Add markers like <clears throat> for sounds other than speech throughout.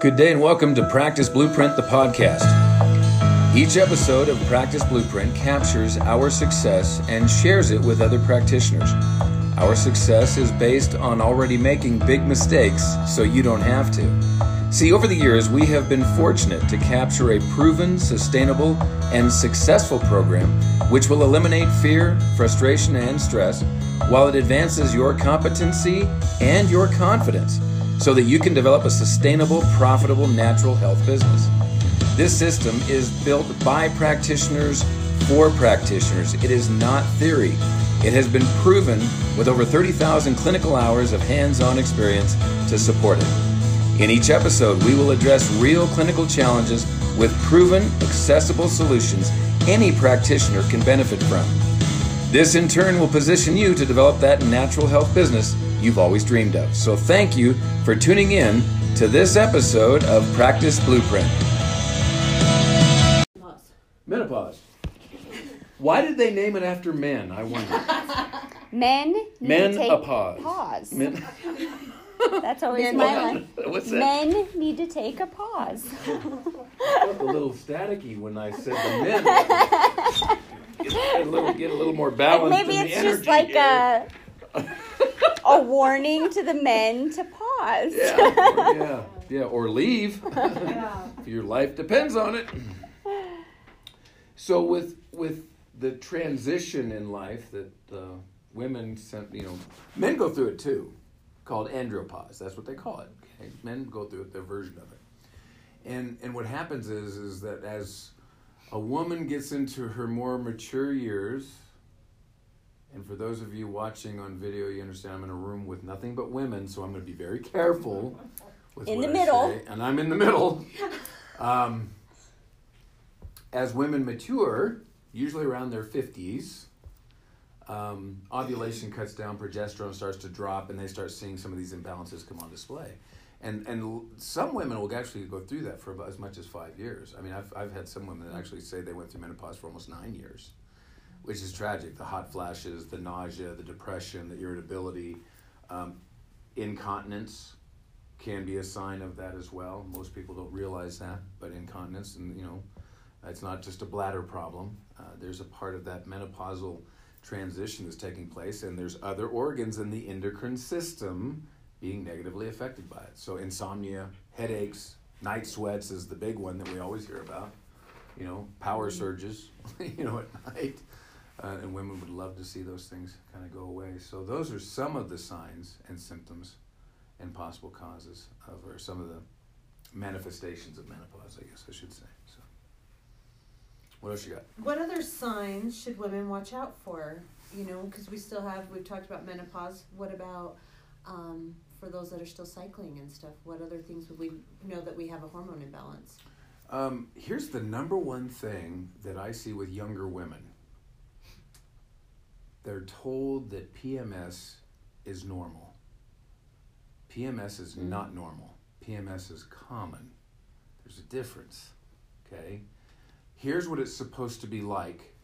Good day and welcome to Practice Blueprint, the podcast. Each episode of Practice Blueprint captures our success and shares it with other practitioners. Our success is based on already making big mistakes so you don't have to. See, over the years, we have been fortunate to capture a proven, sustainable, and successful program which will eliminate fear, frustration, and stress while it advances your competency and your confidence so that you can develop a sustainable, profitable, natural health business. This system is built by practitioners for practitioners. It is not theory. It has been proven with over 30,000 clinical hours of hands on experience to support it. In each episode, we will address real clinical challenges with proven, accessible solutions any practitioner can benefit from. This, in turn, will position you to develop that natural health business you've always dreamed of. So, thank you for tuning in to this episode of Practice Blueprint. Menopause. Why did they name it after men? I wonder. Men need Men to take a pause. pause. Men, That's always Men- my line. what's that? Men need to take a pause. I felt a little staticky when I said the men. Get a little, get a little more balance. Maybe in the it's just like here. a a warning to the men to pause. Yeah, or- yeah, yeah, or leave. <laughs> if your life depends on it. So with with the transition in life that uh, women, sent, you know, men go through it too, called andropause. That's what they call it. Okay? Men go through it, their version of it. And and what happens is is that as a woman gets into her more mature years, and for those of you watching on video, you understand I'm in a room with nothing but women, so I'm going to be very careful. With In the I middle. say, and I'm in the middle. Um, as women mature, usually around their 50s, um, ovulation cuts down, progesterone starts to drop, and they start seeing some of these imbalances come on display. And, and some women will actually go through that for about as much as five years. I mean, I've, I've had some women that actually say they went through menopause for almost nine years, which is tragic. The hot flashes, the nausea, the depression, the irritability, um, incontinence can be a sign of that as well. Most people don't realize that, but incontinence, and you know, it's not just a bladder problem. Uh, there's a part of that menopausal transition that's taking place, and there's other organs in the endocrine system being negatively affected by it. So insomnia, headaches, night sweats is the big one that we always hear about. You know, power surges, <laughs> you know, at night. Uh, and women would love to see those things kind of go away. So those are some of the signs and symptoms and possible causes of, or some of the manifestations of menopause, I guess I should say. So, what else you got? What other signs should women watch out for? You know, because we still have, we've talked about menopause. What about um, for those that are still cycling and stuff? What other things would we know that we have a hormone imbalance? Um, here's the number one thing that I see with younger women. They're told that PMS is normal. PMS is hmm. not normal. PMS is common. There's a difference. Okay? Here's what it's supposed to be like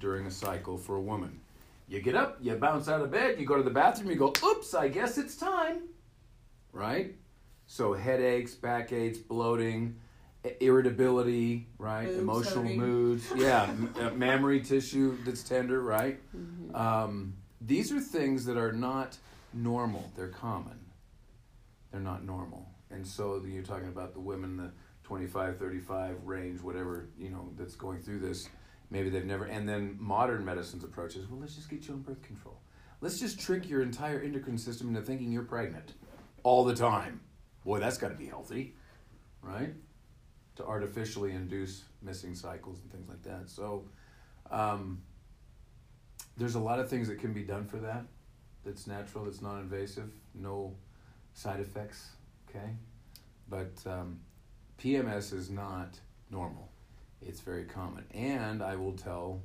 during a cycle for a woman. You get up, you bounce out of bed, you go to the bathroom, you go, oops, I guess it's time. Right? So headaches, backaches, bloating, irritability, right? Emotional hurting. moods. <laughs> Yeah, m- uh, mammary tissue that's tender, right? Um, these are things that are not normal. They're common. They're not normal. And so you're talking about the women, the 25, 35 range, whatever, you know, that's going through this. Maybe they've never, and then modern medicine's approach is, well, let's just get you on birth control. Let's just trick your entire endocrine system into thinking you're pregnant all the time. Boy, that's got to be healthy, right? To artificially induce missing cycles and things like that. So, um, there's a lot of things that can be done for that. That's natural. That's non-invasive. No side effects. Okay, but um, PMS is not normal. It's very common, and I will tell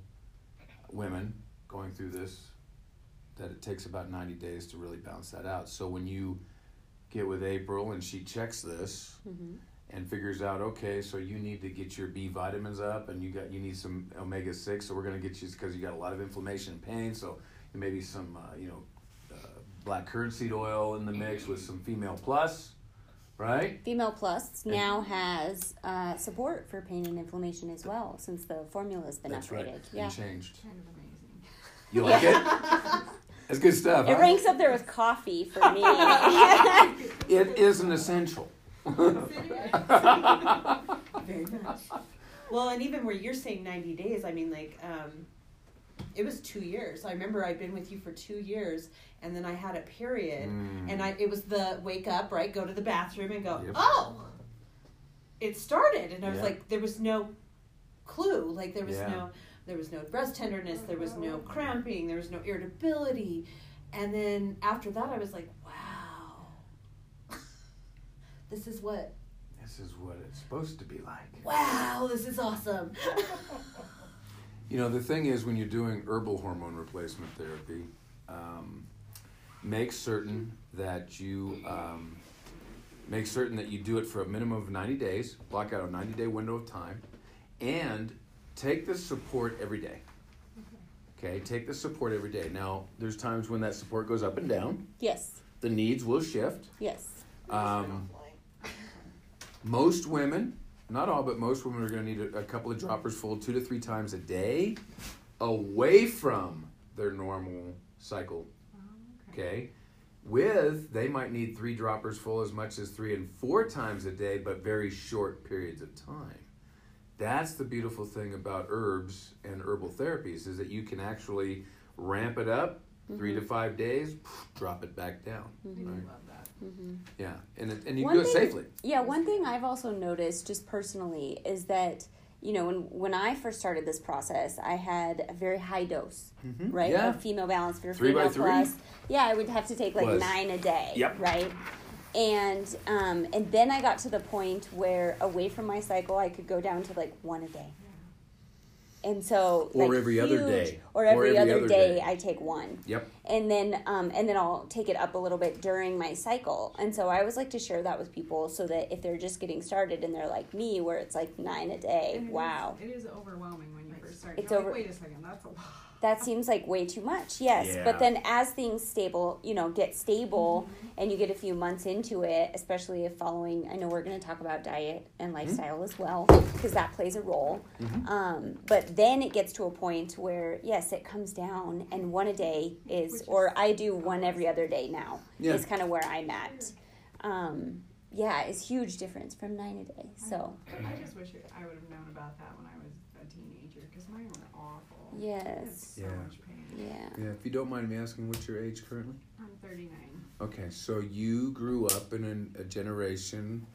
women going through this that it takes about 90 days to really balance that out. So when you get with April and she checks this and figures out, okay, so you need to get your B vitamins up and you got you need some omega six. So we're gonna get you because you got a lot of inflammation and pain. So maybe some uh, you know uh, black currant seed oil in the mix with some female plus, right? Female Plus now has uh, support for pain and inflammation as well, since the formula's been That's upgraded. right. Yeah. And changed. Kind of amazing. You like it? <laughs> That's good stuff. It huh? ranks up there with coffee for me. <laughs> It is an essential. Very much. Well, and even where you're saying 90 days, I mean, like, um, it was two years. I remember I'd been with you for two years, and then I had a period, Mm. and I it was the wake up, right? Go to the bathroom and go, Yep. oh, it started, and I was Yeah. like, there was no clue, like there was Yeah. no, there was no breast tenderness, there was no cramping, there was no irritability, and then after that, I was like, wow, this is what, This is what it's supposed to be like. wow, this is awesome. <laughs> You know, the thing is, when you're doing herbal hormone replacement therapy, um, make certain that you um, make certain that you do it for a minimum of 90 days. Block out a 90 day window of time, and take the support every day. Okay, take the support every day. Now, there's times when that support goes up and down. yes, The needs will shift. yes. Um, most women, not all, but most women are going to need a, a couple of droppers full two to three times a day away from their normal cycle. Oh, okay. Okay? With, they might need three droppers full as much as three and four times a day, but very short periods of time. That's the beautiful thing about herbs and herbal therapies is that you can actually ramp it up 3 to mm-hmm. five days, drop it back down. I do Right. That. Yeah, and it, and you One do it thing- safely. Yeah, one thing I've also noticed just personally is that you know when when I first started this process, I had a very high dose, Mhm. right? Yeah. Of female balance for Three by female three? plus. Yeah, I would have to take like Was. nine a day, Yep. right? And um, and then I got to the point where away from my cycle, I could go down to like one a day. And so, Or like, every other huge- day. or Or every, every other, other day, day. I take one Yep. and then um, and then I'll take it up a little bit during my cycle. And so I always like to share that with people so that if they're just getting started and they're like me, where it's like nine a day, And it is- wow, it is overwhelming when you first start. It's You're over- Like, Wait a second, that's a lot. That seems like way too much. Yes, Yeah. but then as things stable, you know, get stable, and you get a few months into it, especially if following. I know we're going to talk about diet and lifestyle as well because that plays a role. Um, but then it gets to a point where yes, it comes down, and one a day is, is- or I do one every other day now. Yeah. Is kind of where I'm at. Um, yeah, it's huge difference from nine a day. So I just wish I would have known about that when I was a teenager because mine were awful. It's yes, so Yeah. much pain. yeah. Yeah, if you don't mind me asking, what's your age currently? I'm 39. Okay, so you grew up in an, a generation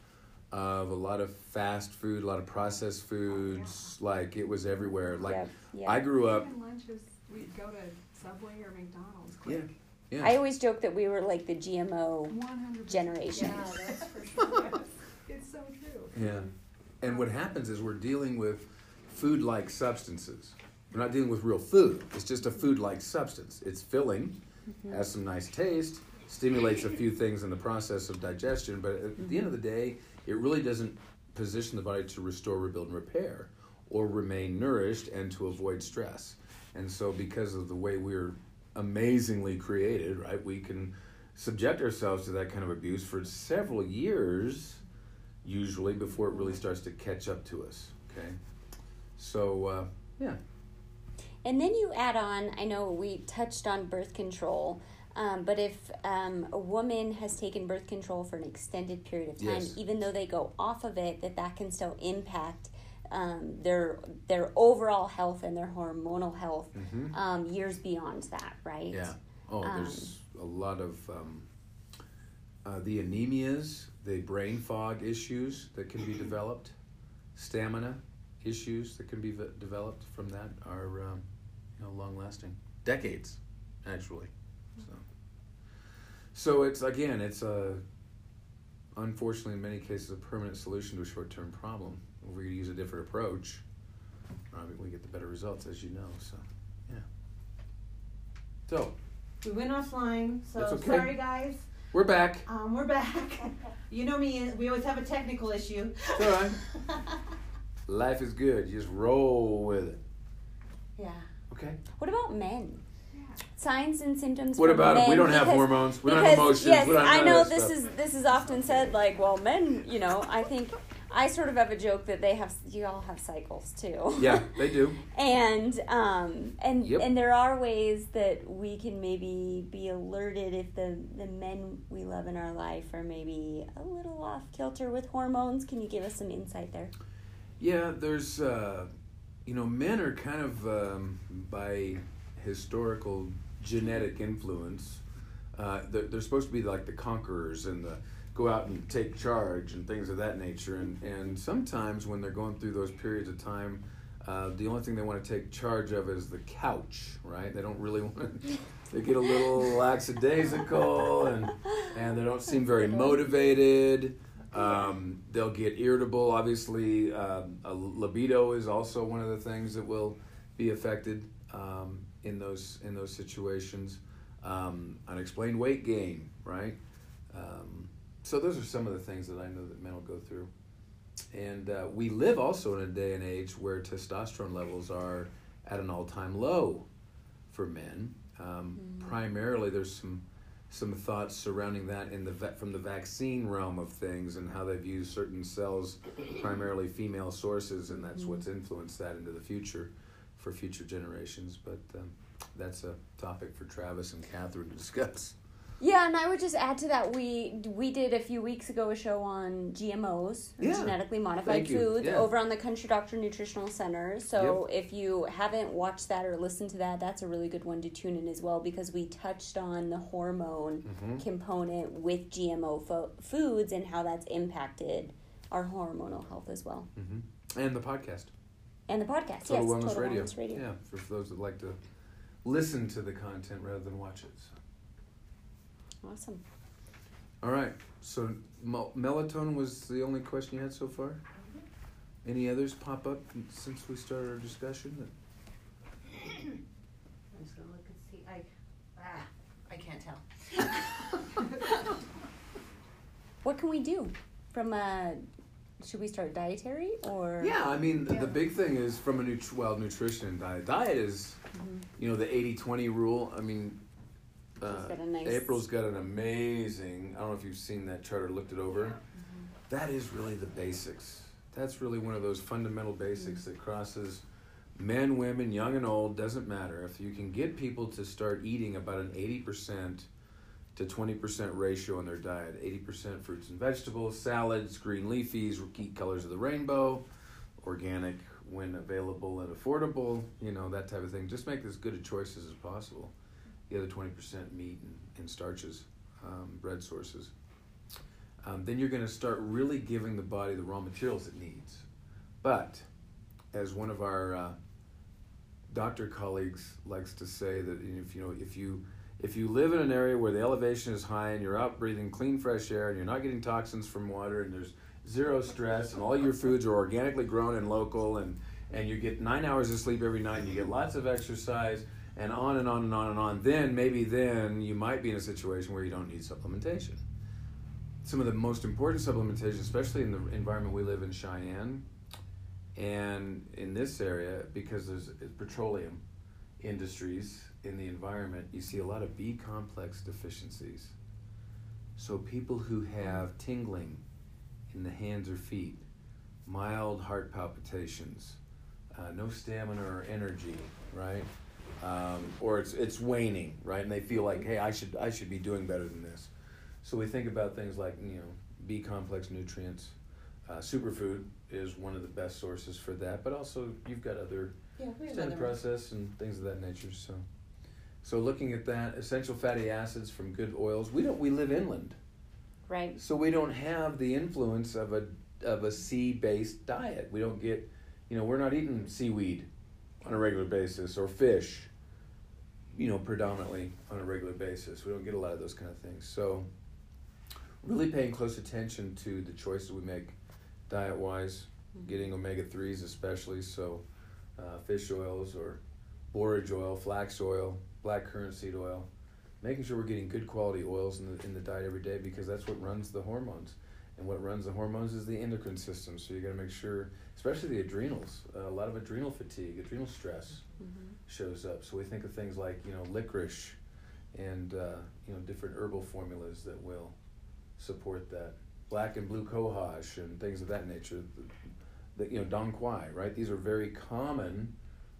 of a lot of fast food, a lot of processed foods, like it was everywhere. Like Yep, yeah. I grew up. Even lunches, we'd go to Subway or McDonald's. Yeah, Quick. yeah. I always joke that we were like the GMO 100 generation. that's for sure. yes, <laughs> it's so true. Yeah. And what happens is we're dealing with food like substances. We're not dealing with real food. It's just a food like substance. It's filling, has some nice taste, stimulates a few things in the process of digestion, but at the end of the day, it really doesn't position the body to restore, rebuild, and repair or remain nourished and to avoid stress. And so, because of the way we're amazingly created, right, we can subject ourselves to that kind of abuse for several years usually before it really starts to catch up to us. Okay, so uh, yeah, And then you add on, I know we touched on birth control, um, but if um, a woman has taken birth control for an extended period of time, Yes. even though they go off of it, that that can still impact um, their their overall health and their hormonal health um, years beyond that, right? yeah. Oh, there's a lot of um, uh, the anemias, the brain fog issues that can be <clears throat> developed, stamina issues that can be v- developed from that are um, you know long lasting, decades, actually. So, so it's again, it's a unfortunately in many cases a permanent solution to a short term problem. If we use a different approach, uh, we get the better results, as you know. So, yeah. So We went offline, so That's okay. sorry guys. we're back. Um, we're back. <laughs> you know me, we always have a technical issue. It's all right. <laughs> Life is good. You just roll with it. yeah. Okay. What about men? Signs and symptoms. What about men We don't have hormones. We don't because, have emotions. Yes, We don't have I know this stuff. is this is often said like, well, men, you know, I think I sort of have a joke that they have you all have cycles too. Yeah, they do. <laughs> and um and Yep. and there are ways that we can maybe be alerted if the the men we love in our life are maybe a little off kilter with hormones. Can you give us some insight there? Yeah, there's, uh, you know, men are kind of um, by historical genetic influence. Uh, they're, they're supposed to be like the conquerors and the go out and take charge and things of that nature. And and sometimes when they're going through those periods of time, uh, the only thing they want to take charge of is the couch, right? They don't really <laughs> want. to They get a little lackadaisical and and they don't seem very <laughs> motivated. Um, they'll get irritable. Obviously, um, a libido is also one of the things that will be affected um, in those in those situations. Um, unexplained weight gain, right? Um, so those are some of the things that I know that men will go through. And uh, we live also in a day and age where testosterone levels are at an all-time low for men. Um, Primarily, there's some some thoughts surrounding that in the vet, from the vaccine realm of things and how they've used certain cells, primarily female sources, and that's what's influenced that into the future for future generations. But um, that's a topic for Travis and Catherine to discuss. Yeah, and I would just add to that we we did a few weeks ago a show on GMOs, Yeah. genetically modified foods, Yeah. over on the Country Doctor Nutritional Center. So if you haven't watched that or listened to that, that's a really good one to tune in as well because we touched on the hormone Mm-hmm. component with GMO fo- foods and how that's impacted our hormonal health as well. hmm And the podcast. And the podcast, Total yes, Wellness Total Radio. Wellness Radio. Yeah, for, for those that like to listen to the content rather than watch it. So. Awesome. All right. So mel- melatonin was the only question you had so far. Any others pop up since we started our discussion? <coughs> I'm just gonna look and see. I, ah, I can't tell. <laughs> <laughs> What can we do from a should we start dietary or Yeah, I mean the- Yeah. the big thing is from a nut- well nutrition and diet. Diet is, Mhm. you know, the 80-20 rule. I mean, uh, got nice- April's got an amazing. I don't know if you've seen that chart or looked it over. That is really the basics. That's really one of those fundamental basics that crosses men, women, young and old, doesn't matter. If you can get people to start eating about an 80% to 20% ratio in their diet 80% fruits and vegetables, salads, green leafies, key colors of the rainbow, organic when available and affordable, you know, that type of thing. Just make as good a choices as possible. The other 20% meat and, and starches, um, bread sources um, then you're going to start really giving the body the raw materials it needs. But as one of our uh, doctor colleagues likes to say that if you know if you if you live in an area where the elevation is high and you're out breathing clean fresh air and you're not getting toxins from water and there's zero stress and all your foods are organically grown and local and and you get nine hours of sleep every night and you get lots of exercise and on and on and on and on then maybe then you might be in a situation where you don't need supplementation some of the most important supplementation, especially in the environment we live in, Cheyenne, and in this area, because there's petroleum industries in the environment, you see a lot of B complex deficiencies. So people who have tingling in the hands or feet, mild heart palpitations, uh, no stamina or energy, right? Um, or it's it's waning, right? And they feel like, hey, I should I should be doing better than this. So we think about things like you know B complex nutrients. Uh, superfood is one of the best sources for that, but also you've got other Yeah, other process and things of that nature. So, so looking at that, essential fatty acids from good oils. We don't. We live inland, right? so we don't have the influence of a of a sea based diet. We don't get, you know, we're not eating seaweed on a regular basis or fish. You know, predominantly on a regular basis. We don't get a lot of those kind of things. So, really paying close attention to the choices we make diet wise, getting omega 3s especially. So, uh, fish oils or borage oil, flax oil, black currant seed oil. Making sure we're getting good quality oils in the, in the diet every day because that's what runs the hormones. And what runs the hormones is the endocrine system. So you got to make sure, especially the adrenals. Uh, a lot of adrenal fatigue, adrenal stress Mm-hmm. Shows up. So we think of things like you know licorice, and uh, you know different herbal formulas that will support that. Black and blue cohosh and things of that nature. The, the, you know dong quai, right? These are very common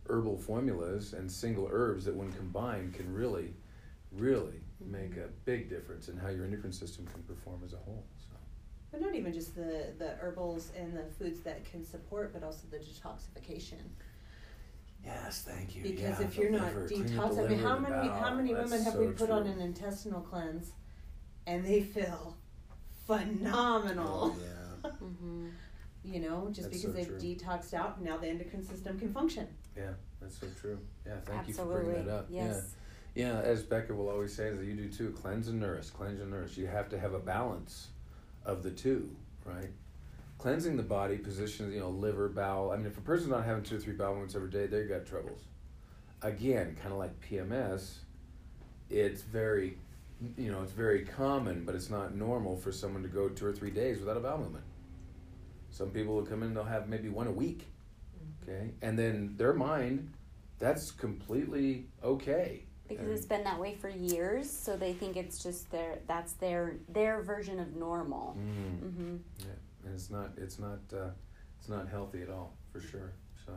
herbal formulas and single herbs that, when combined, can really, really make a big difference in how your endocrine system can perform as a whole. So. But not even just the, the herbals and the foods that can support, but also the detoxification. Yes, thank you. Because Yeah, if you're not liver, clean up the detox, I mean, how and the many how bowel. many That's women have so we put on an intestinal cleanse, and they feel phenomenal. Oh, yeah. <laughs> Mm-hmm. You know, just That's because so they've true. detoxed out, now the endocrine system can function. Yeah, that's so true. Yeah, thank Absolutely. you for bringing that up. Yes. Yeah, yeah. As Becca will always say, as you do too, cleanse and nourish, cleanse and nourish. You have to have a balance of the two, right? Cleansing the body positions, you know, liver, bowel. I mean, if a person's not having two or three bowel movements every day, they've got troubles. Again, kind of like PMS, it's very, you know, it's very common, but it's not normal for someone to go two or three days without a bowel movement. Some people will come in, and they'll have maybe one a week, okay, and then their mind, that's completely okay. Because And- it's been that way for years, so they think it's just their that's their their version of normal. Mm, Mm-hmm. yeah, and it's not, it's not, uh, it's not healthy at all, for sure. So,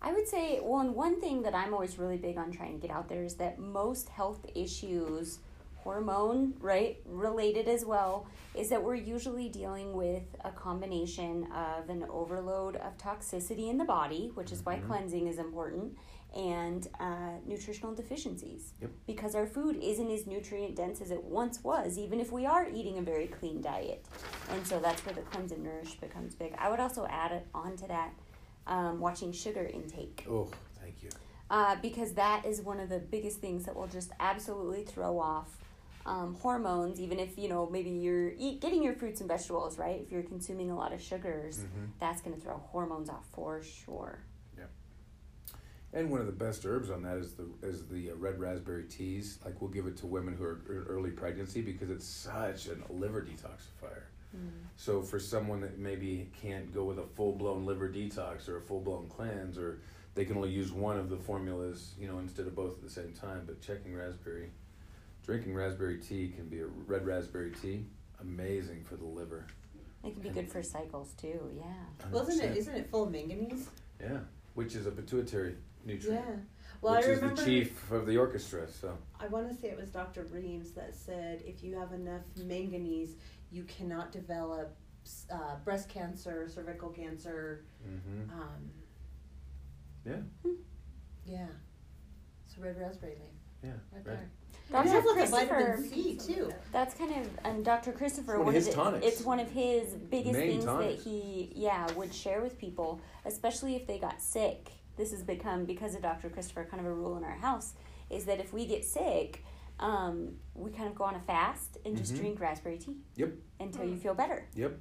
I would say, well, one thing that I'm always really big on trying to get out there is that most health issues, hormone, right, related as well, is that we're usually dealing with a combination of an overload of toxicity in the body, which is why Mhm. cleansing is important, and uh, nutritional deficiencies. Yep. Because our food isn't as nutrient dense as it once was, even if we are eating a very clean diet. And so that's where the cleanse and nourish becomes big. I would also add it onto that um, watching sugar intake oh, thank you. uh, because that is one of the biggest things that will just absolutely throw off um, hormones. Even if you know maybe you're eat, getting your fruits and vegetables right, if you're consuming a lot of sugars, Mhm. that's going to throw hormones off for sure. And one of the best herbs on that is the is the uh, red raspberry teas. Like we'll give it to women who are in early pregnancy because it's such a liver detoxifier. So for someone that maybe can't go with a full blown liver detox or a full blown cleanse, or they can only use one of the formulas, you know, instead of both at the same time. But checking raspberry, drinking raspberry tea can be a red raspberry tea, amazing for the liver. It can be good for cycles too. Yeah. Well, isn't it? 100%. Isn't it full of manganese? Yeah, which is a pituitary nutrient. Yeah. Well, which I is remember. the chief of the orchestra. So I want to say it was Dr. Reams that said if you have enough manganese, you cannot develop uh, breast cancer, cervical cancer. Mm-hmm. Um, yeah, yeah. So red raspberry leaf. yeah, Right right. there. Dr. It has like a Christopher, C too. that's kind of um, Dr. Christopher. One of his it- tonics. It's one of his biggest Main things tonics. that he, yeah, would share with people, especially if they got sick. This has become because of Dr. Christopher, kind of a rule in our house, is that if we get sick, um, we kind of go on a fast and just Mhm. drink raspberry tea. Yep. Until you feel better. Yep.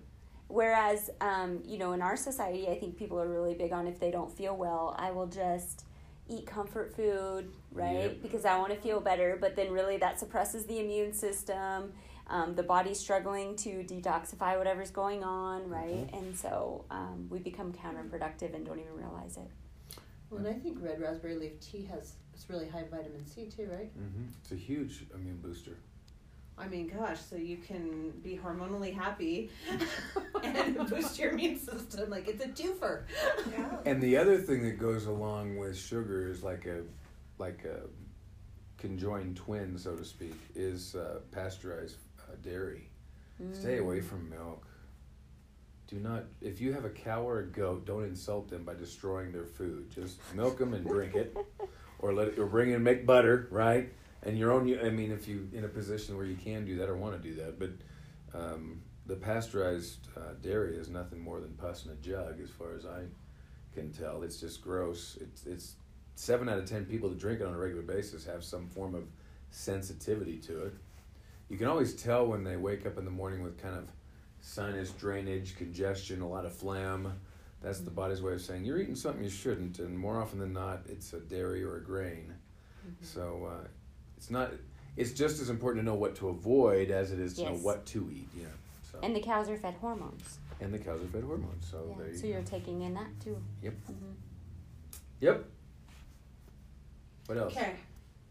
Whereas, um, you know, in our society, I think people are really big on if they don't feel well, I will just eat comfort food, right? Yep. Because I want to feel better. But then, really, that suppresses the immune system. Um, the body's struggling to detoxify whatever's going on, right? Mm-hmm. And so um, we become counterproductive and don't even realize it. Well, and I think red raspberry leaf tea has it's really high vitamin C too, right? Mm-hmm. It's a huge immune booster. I mean, gosh, so you can be hormonally happy <laughs> and boost your immune system. Like it's a twofer. Yeah. And the other thing that goes along with sugar is like a, like a conjoined twin, so to speak, is uh, pasteurized uh, dairy. Stay away from milk. Do not, if you have a cow or a goat, don't insult them by destroying their food. Just milk them and drink it, or let it, or bring in make butter, right? And your own. I mean, if you in a position where you can do that or want to do that, but um, the pasteurized uh, dairy is nothing more than pus in a jug, as far as I can tell. It's just gross. It's it's seven out of ten people that drink it on a regular basis have some form of sensitivity to it. You can always tell when they wake up in the morning with kind of sinus drainage, congestion, a lot of phlegm. That's the body's way of saying you're eating something you shouldn't, and more often than not, it's a dairy or a grain. So uh, it's not. It's just as important to know what to avoid as it is to know what to eat. Yeah. So So And the cows are fed hormones. and the cows are fed hormones. So Yeah, there You so you're taking in that too. Yep. hmm Yep. What else? Okay.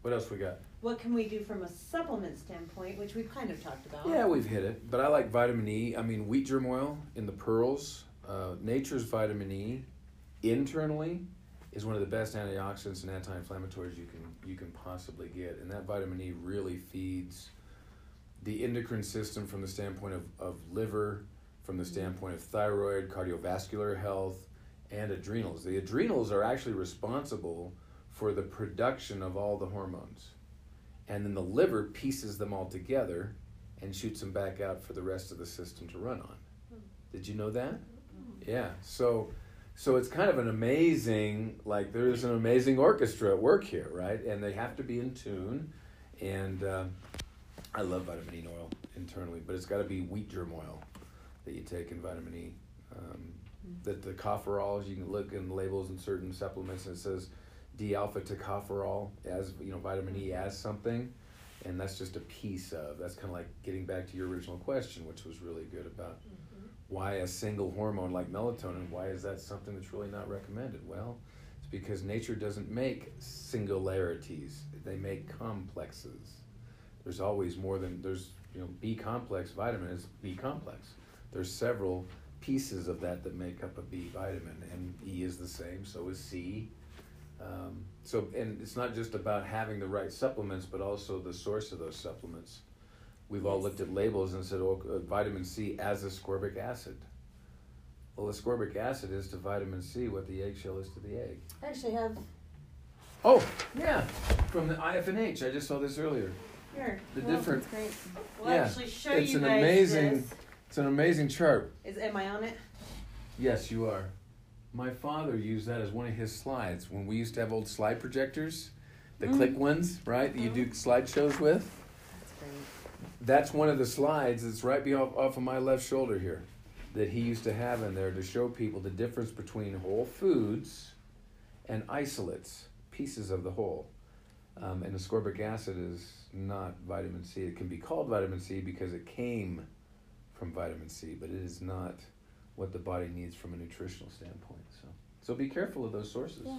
What else we got? What can we do from a supplement standpoint, which we've kind of talked about? Yeah, we've hit it. But I like vitamin E. I mean, wheat germ oil in the pearls. Uh, nature's vitamin E internally is one of the best antioxidants and anti-inflammatories you can you can possibly get, and that vitamin E really feeds the endocrine system from the standpoint of, of liver, from the standpoint of thyroid, cardiovascular health, and adrenals. The adrenals are actually responsible for the production of all the hormones. And then the liver pieces them all together and shoots them back out for the rest of the system to run on. Did you know that? Yeah. So so it's kind of an amazing like there's an amazing orchestra at work here, right? And they have to be in tune. And uh, I love vitamin E oil internally, but it's got to be wheat germ oil that you take in vitamin E. Um, that the tocopherols you can look in labels in certain supplements and it says D-alpha tocopherol as you know vitamin E as something, and that's just a piece of. That's kind of like getting back to your original question, which was really good about mm-hmm. why a single hormone like melatonin. Why is that something that's really not recommended? Well, it's because nature doesn't make singularities; they make complexes. There's always more than there's you know B complex vitamin is B complex. There's several pieces of that that make up a B vitamin, and E is the same. So is C. Um, so, and it's not just about having the right supplements, but also the source of those supplements. We've all looked at labels and said, "Oh, uh, vitamin C as ascorbic acid." Well, ascorbic acid is to vitamin C what the eggshell is to the egg. I actually have Oh, yeah, from the IFNH. I just saw this earlier. here. The Well, different. That's great. We'll Yeah, actually show it's you an guys amazing- this. It's an amazing chart. Is am I on it? Yes, you are. My father used that as one of his slides when we used to have old slide projectors, the Mm. click ones, right? That you do slideshows with. That's great. That's one of the slides that's right be off, off of my left shoulder here that he used to have in there to show people the difference between whole foods and isolates, pieces of the whole. Um, and ascorbic acid is not vitamin C. It can be called vitamin C because it came from vitamin C, but it is not what the body needs from a nutritional standpoint. So, so be careful of those sources. Yeah.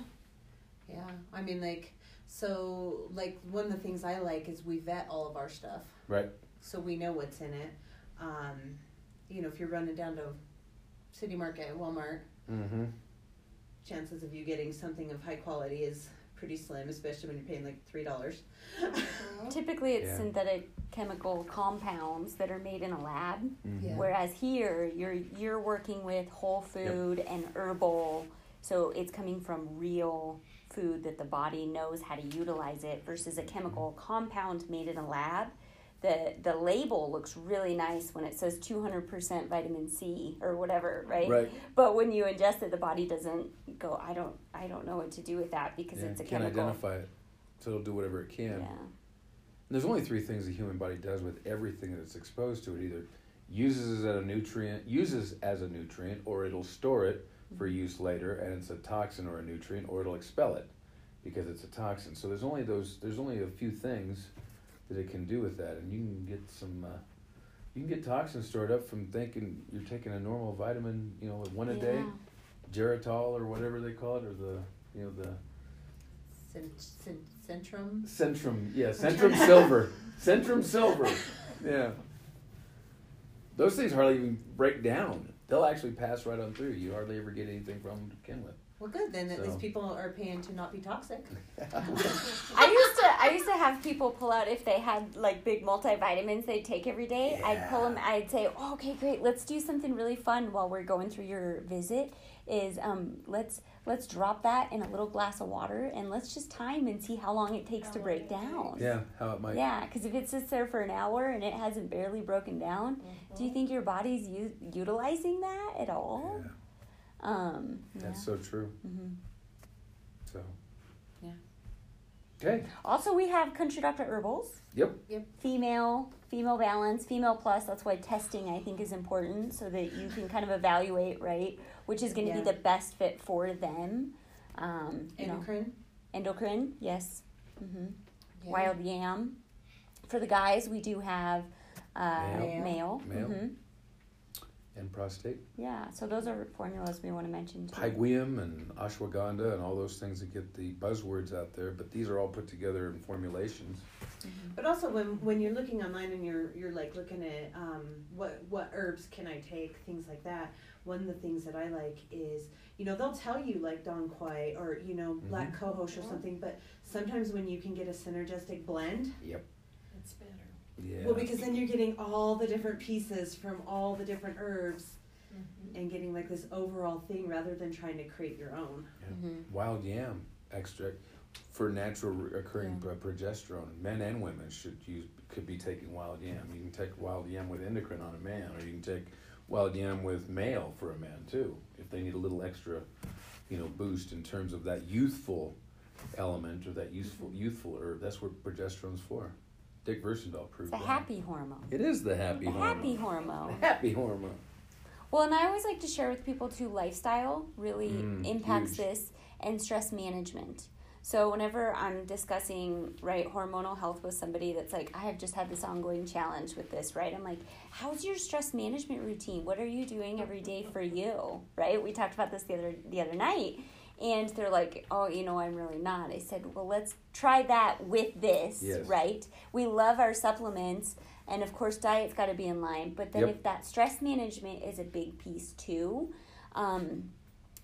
Yeah, I mean, like, so, like, one of the things I like is we vet all of our stuff. Right. So we know what's in it. Um, you know, if you're running down to City Market, Walmart, Mm-hmm. chances of you getting something of high quality is pretty slim, especially when you're paying like three dollars. <laughs> Typically, it's Yeah. synthetic chemical compounds that are made in a lab. Mm-hmm. Yeah. Whereas here, you're you're working with whole food and herbal, so it's coming from real food that the body knows how to utilize it versus a chemical compound made in a lab. The the label looks really nice when it says 200% vitamin C or whatever, right? Right. But when you ingest it, the body doesn't go. I don't I don't know what to do with that because Yeah, it's a can't chemical. identify it, so it'll do whatever it can. Yeah. There's only three things the human body does with everything that it's exposed to. It either uses it as a nutrient, uses as a nutrient, or it'll store it for use later, and it's a toxin or a nutrient, or it'll expel it because it's a toxin. So there's only those. There's only a few things that it can do with that, and you can get some. Uh, you can get toxins stored up from thinking you're taking a normal vitamin, you know, one a day, Yeah. Geritol or whatever they call it, or the, you know, the Cent- cent- Centrum. Centrum, yeah, Centrum Silver. <laughs> Centrum Silver. Yeah. Those things hardly even break down. They'll actually pass right on through. You hardly ever get anything from them to begin with. Well, good. Then at So- least people are paying to not be toxic. <laughs> I used to I used to have people pull out if they had like big multivitamins they'd take every day. I'd pull them. I'd say, oh, "Okay, great. Let's do something really fun while we're going through your visit. Is um let's let's drop that in a little glass of water and let's just time and see how long it takes to break down. Yeah, how it might. Yeah, because if it sits there for an hour and it hasn't barely broken down, do you think your body's u- utilizing that at all? Yeah, Um, that's yeah. so true. Mhm. So. Yeah. Okay. Also, we have Country Doctor Herbals. Yep. female female balance female plus that's why testing i think is important so that you can kind of evaluate right which is going to Yeah. be the best fit for them um, you know Endocrine. endocrine yes hmm Yeah. wild yam for the guys we do have uh, Male. male, Male. Mhm. And prostate. Yeah, so those are formulas we want to mention too. Pygeum and ashwagandha and all those things that get the buzzwords out there, but these are all put together in formulations. But also when when you're looking online and you're you're like looking at um, what what herbs can I take, things like that. One of the things that I like is you know they'll tell you like Dong Quai or you know Black Mhm. Cohosh or something, but sometimes when you can get a synergistic blend, It's better. Yeah. well because then you're getting all the different pieces from all the different herbs Mm-hmm. and getting like this overall thing rather than trying to create your own. Mhm. wild yam extract for natural occurring pro- progesterone. Men and women should use could be taking wild yam. You can take wild yam with endocrine on a man, or you can take wild yam with male for a man too, if they need a little extra, you know, boost in terms of that youthful element or that youthful youthful herb. That's what progesterone's for. Dick Versendaal It's proved the that. happy hormone. It is the happy The hormone. happy hormone. The <laughs> happy hormone. Well, and I always like to share with people too lifestyle really Mm, impacts huge. this and stress management. So whenever I'm discussing right hormonal health with somebody that's like I have just had this ongoing challenge with this, right? I'm like, "How's your stress management routine? What are you doing every day for you?" Right? We talked about this the other the other night. And they're like, "Oh, you know, I'm really not." I said, "Well, let's try that with this, Yes. right? We love our supplements, and of course, diet's got to be in line. But then, Yep. if that stress management is a big piece too, um,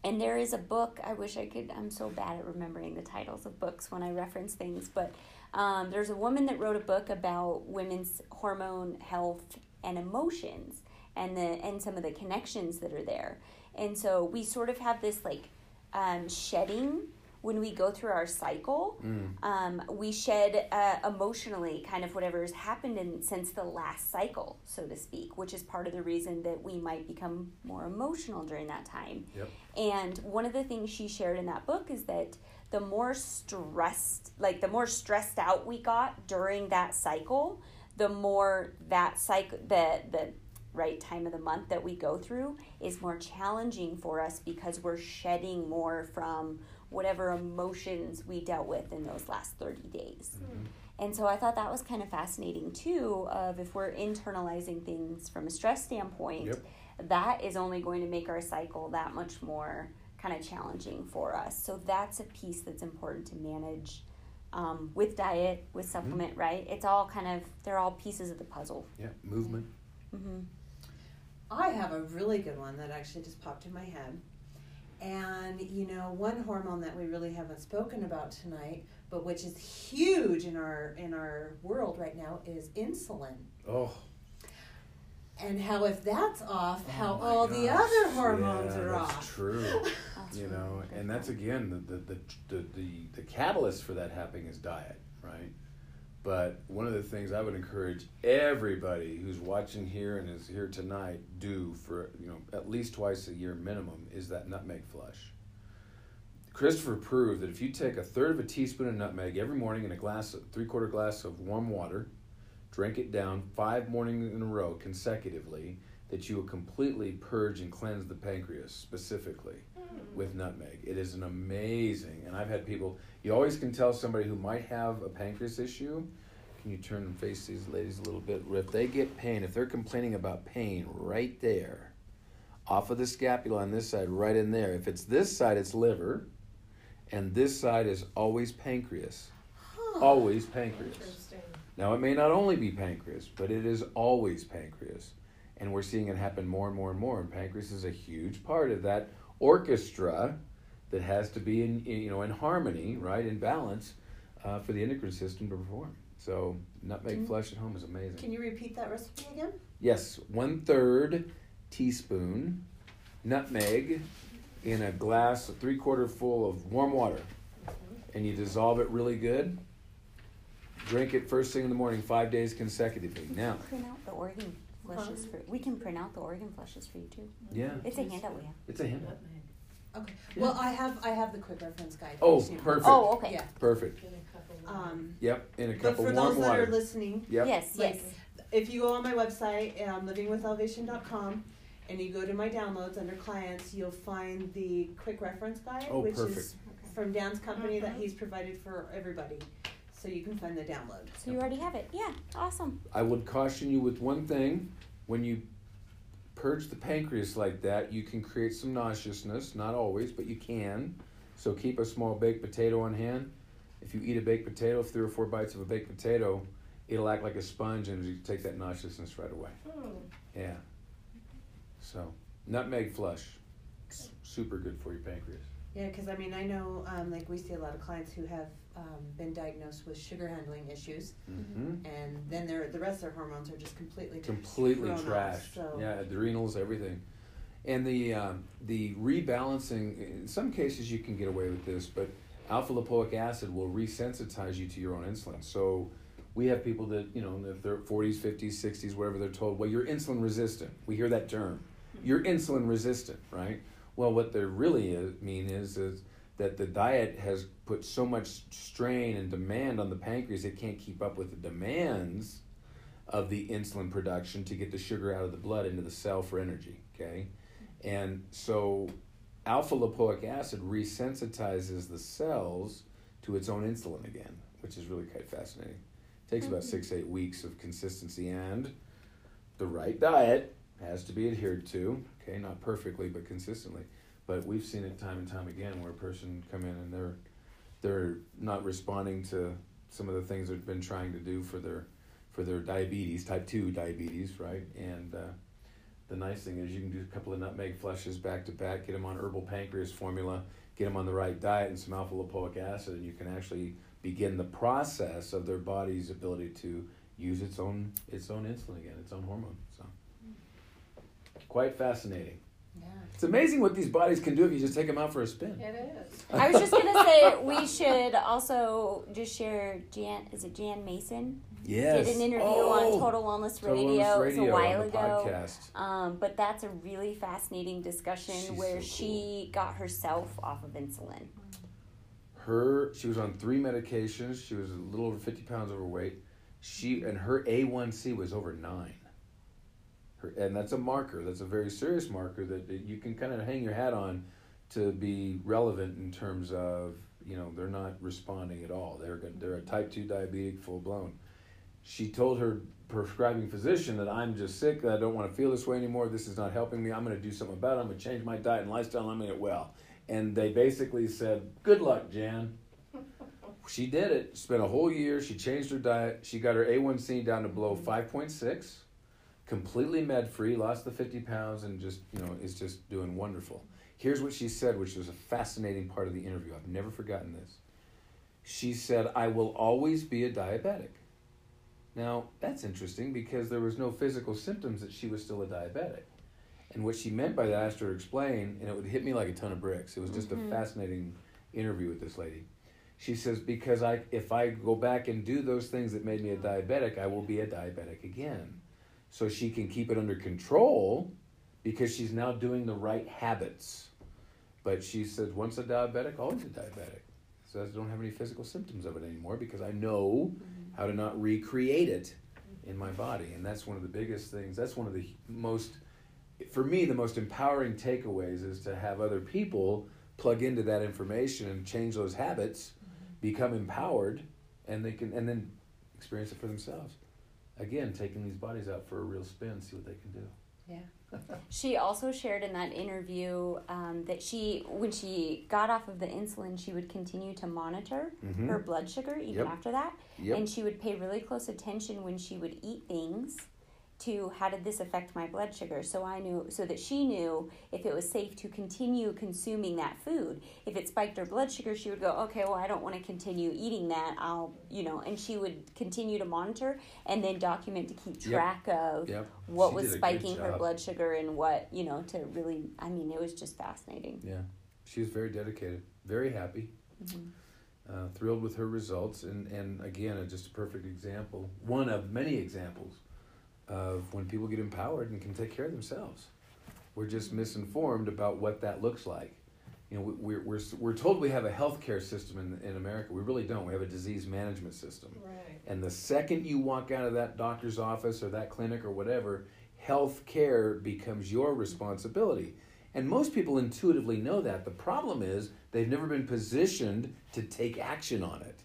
and there is a book. I wish I could. I'm so bad at remembering the titles of books when I reference things, but um, there's a woman that wrote a book about women's hormone health and emotions, and the and some of the connections that are there. And so we sort of have this like um, shedding when we go through our cycle. Mm. Um, we shed uh, emotionally kind of whatever has happened in, since the last cycle, so to speak, which is part of the reason that we might become more emotional during that time. Yep. And one of the things she shared in that book is that the more stressed, like the more stressed out we got during that cycle, the more that cycle, the the right time of the month that we go through is more challenging for us because we're shedding more from whatever emotions we dealt with in those last 30 days. And so I thought that was kind of fascinating too of if we're internalizing things from a stress standpoint, Yep. that is only going to make our cycle that much more kind of challenging for us. So that's a piece that's important to manage um, with diet, with supplement, right? It's all kind of they're all pieces of the puzzle. Yeah. Movement. hmm I have a really good one that actually just popped in my head. And you know, one hormone that we really haven't spoken about tonight, but which is huge in our in our world right now is insulin. Oh. And how if that's off, oh how Oh my all the other hormones Yeah, are that's off. True. <laughs> That's you really know, and that's again the the, the the the the catalyst for that happening is diet, right? But one of the things I would encourage everybody who's watching here and is here tonight do for you know at least twice a year minimum is that nutmeg flush. Christopher proved that if you take a third of a teaspoon of nutmeg every morning in a glass, three quarter glass of warm water, drink it down five mornings in a row consecutively, that you will completely purge and cleanse the pancreas specifically with nutmeg. It is an amazing, and I've had people. You always can tell somebody who might have a pancreas issue. Can you turn and face these ladies a little bit? If they get pain, if they're complaining about pain right there, off of the scapula on this side, right in there. If it's this side, it's liver, and this side is always pancreas. Always pancreas. Interesting. Now, it may not only be pancreas, but it is always pancreas. And we're seeing it happen more and more and more. And pancreas is a huge part of that orchestra that has to be in, in, you know, in harmony, right, in balance uh, for the endocrine system to perform. So, nutmeg flush at home is amazing. Can you repeat that recipe again? Yes, one third teaspoon nutmeg in a glass, a three quarter full of warm water, and you dissolve it really good. Drink it first thing in the morning, five days consecutively. Now, print out the organ flushes for we can print out the organ flushes for you too. yeah, It's a handout we have. it's a hint. Okay. Well, I have I have the quick reference guide. Oh, Too. perfect. Oh, okay. Yeah. Perfect. Um, Yep, in a but cup for of those warm that water. are listening, Yep. Yes, Like, yes. if you go on my website, um, livingwithelevation.com, and you go to my downloads under clients, you'll find the quick reference guide, Oh, which perfect. is from Dan's company that Mhm. he's provided for everybody. So you can find the download. So you already have it. Yeah, awesome. I would caution you with one thing when you purge the pancreas like that, you can create some nauseousness. Not always, but you can. So keep a small baked potato on hand. If you eat a baked potato, three or four bites of a baked potato, it'll act like a sponge and you take that nauseousness right away. Oh. Yeah. So nutmeg flush, super good for your pancreas. Yeah, because I mean, I know, um, like we see a lot of clients who have um, been diagnosed with sugar handling issues, Mm-hmm. and then their the rest of their hormones are just completely completely thrown off, trashed. so- Yeah, adrenals, everything. And the um, the rebalancing. In some cases, you can get away with this, but alpha lipoic acid will resensitize you to your own insulin. So we have people that you know in their forties, fifties, sixties, whatever they're told. Well, you're insulin resistant. We hear that term. You're insulin resistant, right? Well, what they really is, mean is is that the diet has put so much strain and demand on the pancreas it can't keep up with the demands of the insulin production to get the sugar out of the blood into the cell for energy. Okay, and so alpha lipoic acid resensitizes the cells to its own insulin again, which is really quite fascinating. takes about mm-hmm. six eight weeks of consistency and the right diet has to be adhered to. Okay, not perfectly but consistently. But we've seen it time and time again where a person come in and they're they're not responding to some of the things they've been trying to do for their for their diabetes, type two diabetes, right? And uh, the nice thing is you can do a couple of nutmeg flushes back to back, get them on herbal pancreas formula, get them on the right diet and some alpha lipoic acid, and you can actually begin the process of their body's ability to use its own its own insulin again, its own hormone. So quite fascinating. Yeah. It's amazing what these bodies can do if you just take them out for a spin. It is. <laughs> I was just gonna say we should also just share Jan. Is it Jan Mason? Yes. Did an interview Oh! on Total Wellness Total Radio. Wellness It was a while ago. Podcast. Um, but that's a really fascinating discussion She's where so she got herself off of insulin. her she was on three medications she was a little over 50 pounds overweight she and her a1c was over nine her, and that's a marker that's a very serious marker that, that you can kind of hang your hat on to be relevant in terms of you know they're not responding at all they're they're a mm-hmm. type 2 diabetic full blown she told her prescribing physician that i'm just sick that i don't want to feel this way anymore this is not helping me i'm going to do something about it i'm going to change my diet and lifestyle i'm going to get well and they basically said, "Good luck, Jan." <laughs> She did it. Spent a whole year. She changed her diet. She got her A1C down to below mm-hmm. five point six, completely med free. Lost the fifty pounds and just you know is just doing wonderful. Here's what she said, which was a fascinating part of the interview. I've never forgotten this. She said, "I will always be a diabetic." Now that's interesting because there was no physical symptoms that she was still a diabetic. And what she meant by that, I asked her to explain, and it would hit me like a ton of bricks. It was just a mm-hmm. fascinating interview with this lady. She says, because I, if I go back and do those things that made me a diabetic, I will be a diabetic again. So she can keep it under control because she's now doing the right habits. But she said, once a diabetic, always a diabetic. So I don't have any physical symptoms of it anymore because I know mm-hmm. how to not recreate it in my body. And that's one of the biggest things. That's one of the most for me, the most empowering takeaways is to have other people plug into that information and change those habits, mm-hmm. become empowered, and they can and then experience it for themselves. Again, taking these bodies out for a real spin, see what they can do. Yeah. <laughs> She also shared in that interview um, that she, when she got off of the insulin, she would continue to monitor Mhm. her blood sugar even Yep. after that, Yep. and she would pay really close attention when she would eat things to how did this affect my blood sugar? So i knew so that she knew if it was safe to continue consuming that food. If it spiked her blood sugar she would go okay well i don't want to continue eating that. I'll you know and she would continue to monitor and then document to keep Yep. track of Yep. what She was did a good spiking her blood sugar and what you know to really i mean it was just fascinating. Yeah, she was very dedicated, very happy, uh, thrilled with her results, and and again, just a perfect example, one of many examples of when people get empowered and can take care of themselves. We're just misinformed about what that looks like. You know, we- we're, we're, we're told we have a healthcare system in, in America. We really don't. We have a disease management system. Right. And the second you walk out of that doctor's office or that clinic or whatever, health care becomes your responsibility. And most people intuitively know that. The problem is they've never been positioned to take action on it.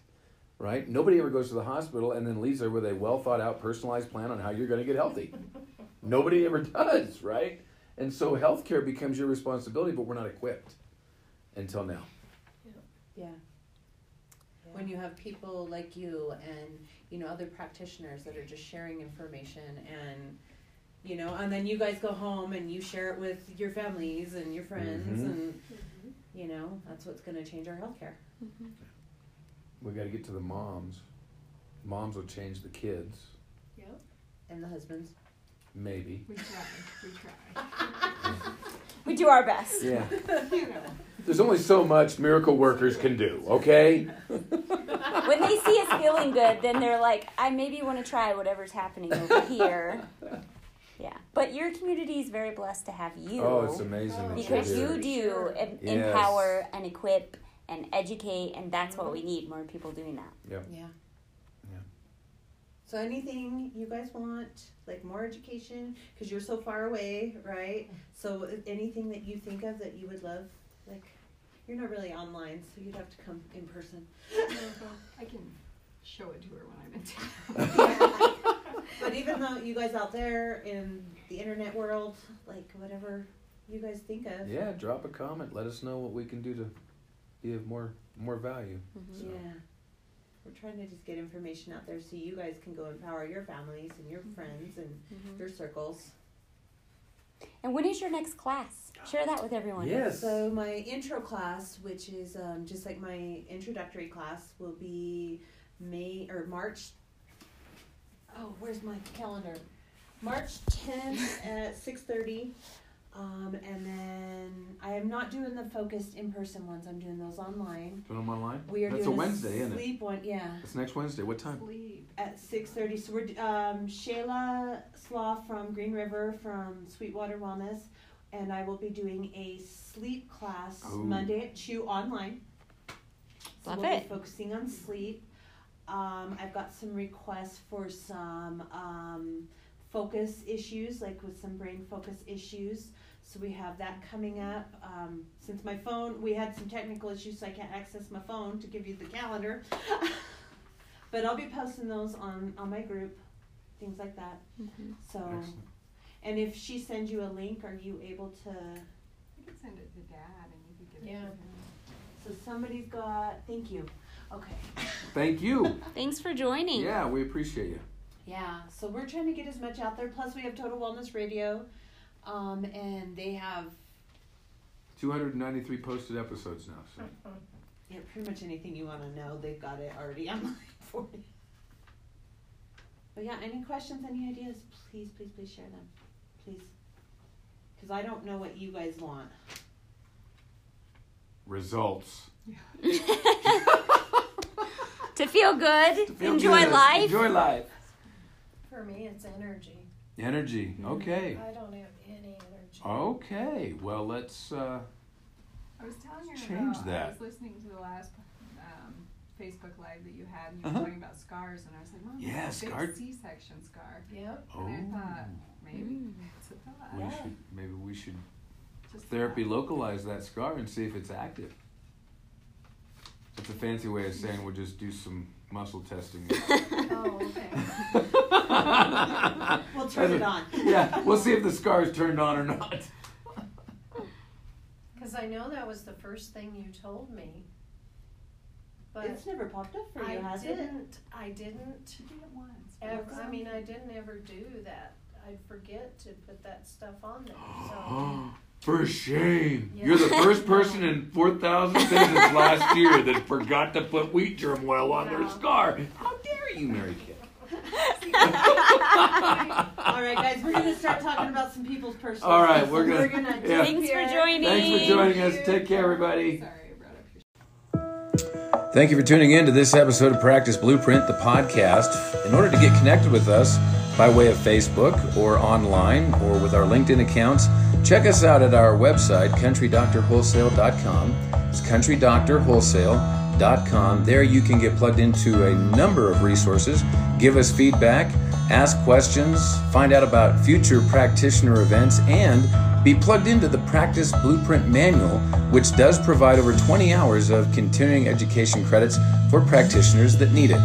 Right? Nobody ever goes to the hospital and then leaves there with a well thought out, personalized plan on how you're going to get healthy. <laughs> Nobody ever does, right? And so healthcare becomes your responsibility, but we're not equipped until now. Yeah. When you have people like you and, you know, other practitioners that are just sharing information and, you know, and then you guys go home and you share it with your families and your friends Mhm. and, you know, that's what's going to change our healthcare. We got to get to the moms. Moms will change the kids, Yep. And the husbands. maybe. We try. We try. <laughs> We do our best. Yeah. <laughs> you know. There's only so much miracle workers can do, okay? <laughs> When they see us feeling good, then they're like, I maybe want to try whatever's happening over here. Yeah. But your community is very blessed to have you. Oh, it's amazing that oh. because you're you here. do em- Yes. empower and equip and educate, and that's what we mm-hmm. need more people doing that. Yeah. Yeah. So anything you guys want, like more education, because you're so far away, right? So anything that you think of that you would love, like, you're not really online, so you'd have to come in person. Uh-huh. I can show it to her when I'm in town. <laughs> But even though you guys out there in the internet world, like whatever you guys think of, Yeah, drop a comment. Let us know what we can do to be of more more value. Mhm. So- yeah. We're trying to just get information out there so you guys can go empower your families and your friends and Mhm. your circles. And when is your next class? Share that with everyone. Yes. So my intro class, which is um, just like my introductory class, will be May or March. Oh, where's my calendar? March tenth at six thirty, um, and then I am not doing the focused in person ones. I'm doing those online. Do them online? We are That's doing a Wednesday, isn't it? sleep one, yeah, It's next Wednesday. What time? Sleep. at six thirty. So we're um, Shayla Slaw from Green River from Sweetwater Wellness, and I will be doing a sleep class Ooh. Monday at two online. So Love we'll it. Be focusing on sleep. Um, I've got some requests for some um, focus issues, like with some brain focus issues. So we have that coming up. Um, since my phone, we had some technical issues, so I can't access my phone to give you the calendar. <laughs> but I'll be posting those on on my group, things like that. Mhm. So, Excellent. and if she sends you a link, are you able to? I could send it to Dad, and you could give Yeah. it to him. So somebody's got. Thank you. Okay. Thank you. <laughs> Thanks for joining. Yeah, we appreciate you. Yeah, so we're trying to get as much out there. Plus, we have Total Wellness Radio, um, and they have 293 posted episodes now. So <laughs> yeah, pretty much anything you want to know. They've got it already <laughs> online for you. But yeah, any questions, any ideas? Please, please, please share them, please, because I don't know what you guys want. results. <laughs> To feel good, Feel enjoy good. life. Enjoy life. For me, it's energy. Energy. Okay. I don't have any energy. Okay. Well, let's. Uh, I was telling her Change about, that. I was listening to the last um, Facebook Live that you had, and you Uh-huh. were talking about scars, and I was like, Mom, Yeah, that's a big scar- C-section scar. Yep. oh. And I thought, maybe Mm. it's a thought. We Yeah. should maybe we should Just therapy thought. localize that scar and see if it's active. It's a fancy way of saying we'll just do some muscle testing. <laughs> Oh, okay. <laughs> We'll turn it on. <laughs> yeah, we'll see if the scar is turned on or not. Because I know that was the first thing you told me. But It's never popped up for you, I has it? didn't. I didn't. She did it once. Ever, I mean, I didn't ever do that. I'd forget to put that stuff on there. So <gasps> <gasps> <gasps> For shame. Yeah. You're the first <laughs> person in 4,000 visits last year that forgot to put wheat germ oil on their scar. How dare you, Mary Kay? <laughs> All right, guys, we're gonna start talking about some people's personal. All right, we're gonna- gonna yeah. Thanks for joining. Thanks for joining us. Take care, everybody. Sorry, I brought up your Thank you for tuning in to this episode of Practice Blueprint, the podcast. In order to get connected with us by way of Facebook or online or with our LinkedIn accounts, check us out at our website, countrydoctorwholesale.com. It's countrydoctorwholesale.com. There you can get plugged into a number of resources, give us feedback, ask questions, find out about future practitioner events, and be plugged into the Practice Blueprint Manual, which does provide over 20 hours of continuing education credits for practitioners that need it.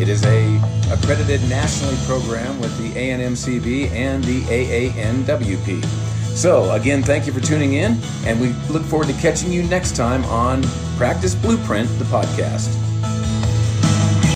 It is a accredited nationally program with the ANMCB and the AANWP. So, again, thank you for tuning in, and we look forward to catching you next time on Practice Blueprint, the podcast.